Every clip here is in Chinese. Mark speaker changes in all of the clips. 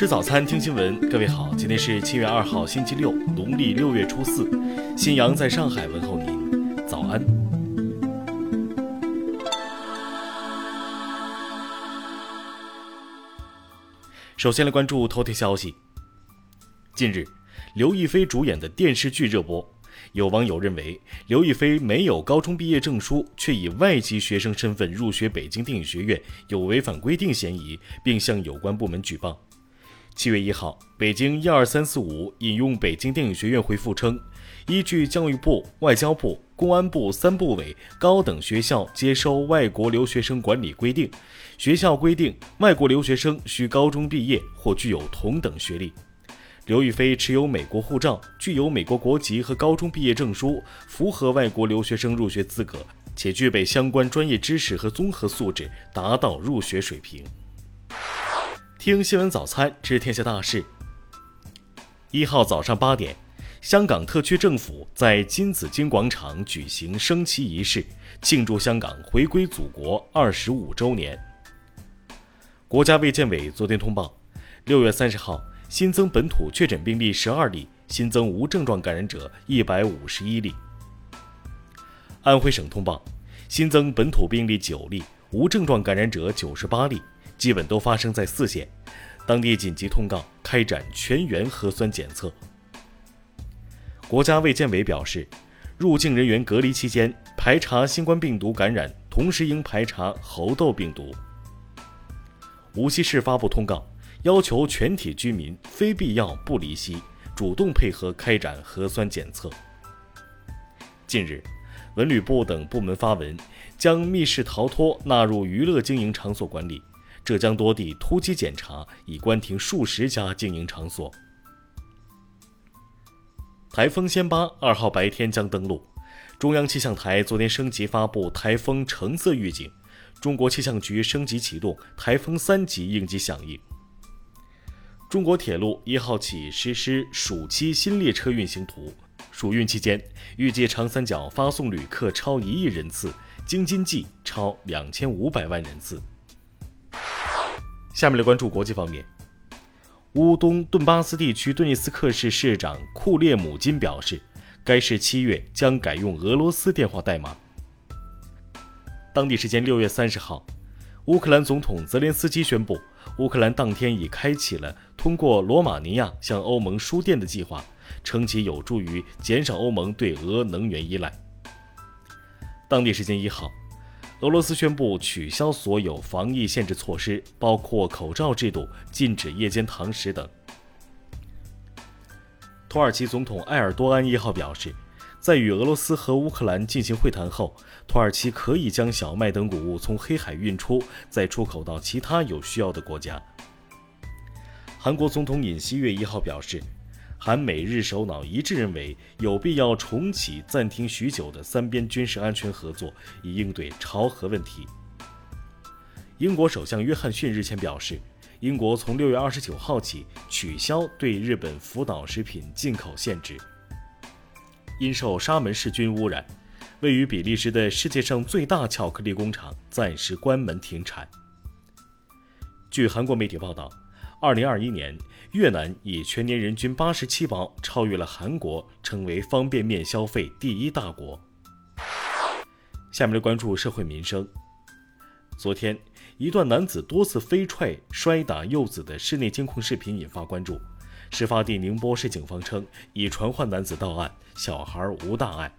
Speaker 1: 吃早餐，听新闻。各位好，今天是七月二号，星期六，农历六月初四。新阳在上海问候您，早安。首先来关注头条消息。近日，刘亦菲主演的电视剧热播。有网友认为，刘亦菲没有高中毕业证书，却以外籍学生身份入学北京电影学院，有违反规定嫌疑，并向有关部门举报。七月一号，北京一二三四五引用北京电影学院回复称，依据教育部、外交部、公安部三部委高等学校接收外国留学生管理规定，学校规定外国留学生需高中毕业或具有同等学历。刘亦菲持有美国护照，具有美国国籍和高中毕业证书，符合外国留学生入学资格，且具备相关专业知识和综合素质，达到入学水平。听新闻早餐知天下大事。一号早上八点，香港特区政府在金紫荆广场举行升旗仪式，庆祝香港回归祖国二十五周年。国家卫健委昨天通报，六月三十号。新增本土确诊病例十二例，新增无症状感染者一百五十一例。安徽省通报，新增本土病例九例，无症状感染者九十八例，基本都发生在四县。当地紧急通告开展全员核酸检测。国家卫健委表示，入境人员隔离期间排查新冠病毒感染，同时应排查猴痘病毒。无锡市发布通告。要求全体居民非必要不离西，主动配合开展核酸检测。近日，文旅部等部门发文，将密室逃脱纳入娱乐经营场所管理。浙江多地突击检查，已关停数十家经营场所。台风暹芭二号白天将登陆，中央气象台昨天升级发布台风橙色预警，中国气象局升级启动台风三级应急响应。中国铁路一号起实施暑期新列车运行图，暑运期间预计长三角发送旅客超一亿人次，京津冀超两千五百万人次。下面来关注国际方面，乌东顿巴斯地区顿涅斯克市市长库列姆金表示，该市七月将改用俄罗斯电话代码。当地时间六月三十号，乌克兰总统泽连斯基宣布。乌克兰当天已开启了通过罗马尼亚向欧盟输电的计划，称其有助于减少欧盟对俄能源依赖。当地时间一号，俄罗斯宣布取消所有防疫限制措施，包括口罩制度、禁止夜间堂食等。土耳其总统埃尔多安一号表示，在与俄罗斯和乌克兰进行会谈后。土耳其可以将小麦等谷物从黑海运出，再出口到其他有需要的国家。韩国总统尹锡悦一号表示，韩美日首脑一致认为有必要重启暂停许久的三边军事安全合作，以应对朝核问题。英国首相约翰逊日前表示，英国从六月二十九号起取消对日本福岛食品进口限制。因受沙门氏菌污染。位于比利时的世界上最大巧克力工厂暂时关门停产。据韩国媒体报道，二零二一年越南以全年人均八十七包超越了韩国，成为方便面消费第一大国。下面来关注社会民生。昨天，一段男子多次飞踹、摔打幼子的室内监控视频引发关注。事发地宁波市警方称，已传唤男子到案，小孩无大碍。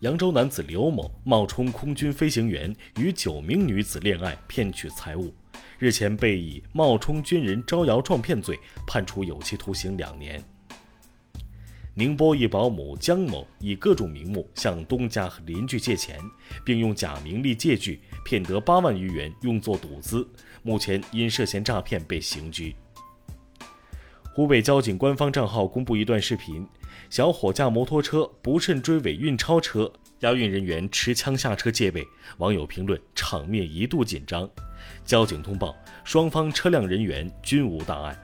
Speaker 1: 扬州男子刘某冒充空军飞行员，与九名女子恋爱，骗取财物。日前被以冒充军人招摇撞骗罪判处有期徒刑两年。宁波一保姆江某以各种名目向东家和邻居借钱，并用假名立借据骗得八万余元，用作赌资。目前因涉嫌诈骗被刑拘。湖北交警官方账号公布一段视频。小伙驾摩托车不慎追尾运钞车，押运人员持枪下车戒备。网友评论：场面一度紧张。交警通报，双方车辆人员均无大碍。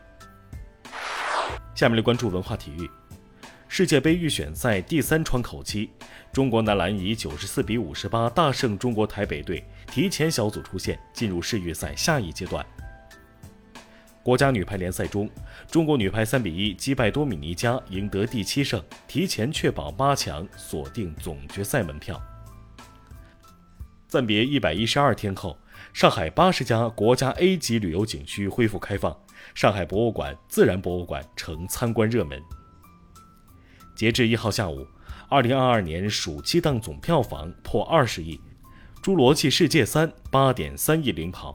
Speaker 1: 下面来关注文化体育。世界杯预选赛第三窗口期，中国男篮以九十四比五十八大胜中国台北队，提前小组出线，进入世预赛下一阶段。国家女排联赛中，中国女排三比一击败多米尼加，赢得第七胜，提前确保八强，锁定总决赛门票。暂别一百一十二天后，上海八十家国家 A 级旅游景区恢复开放，上海博物馆、自然博物馆成参观热门。截至一号下午，二零二二年暑期档总票房破二十亿，《侏罗纪世界三》八点三亿领跑。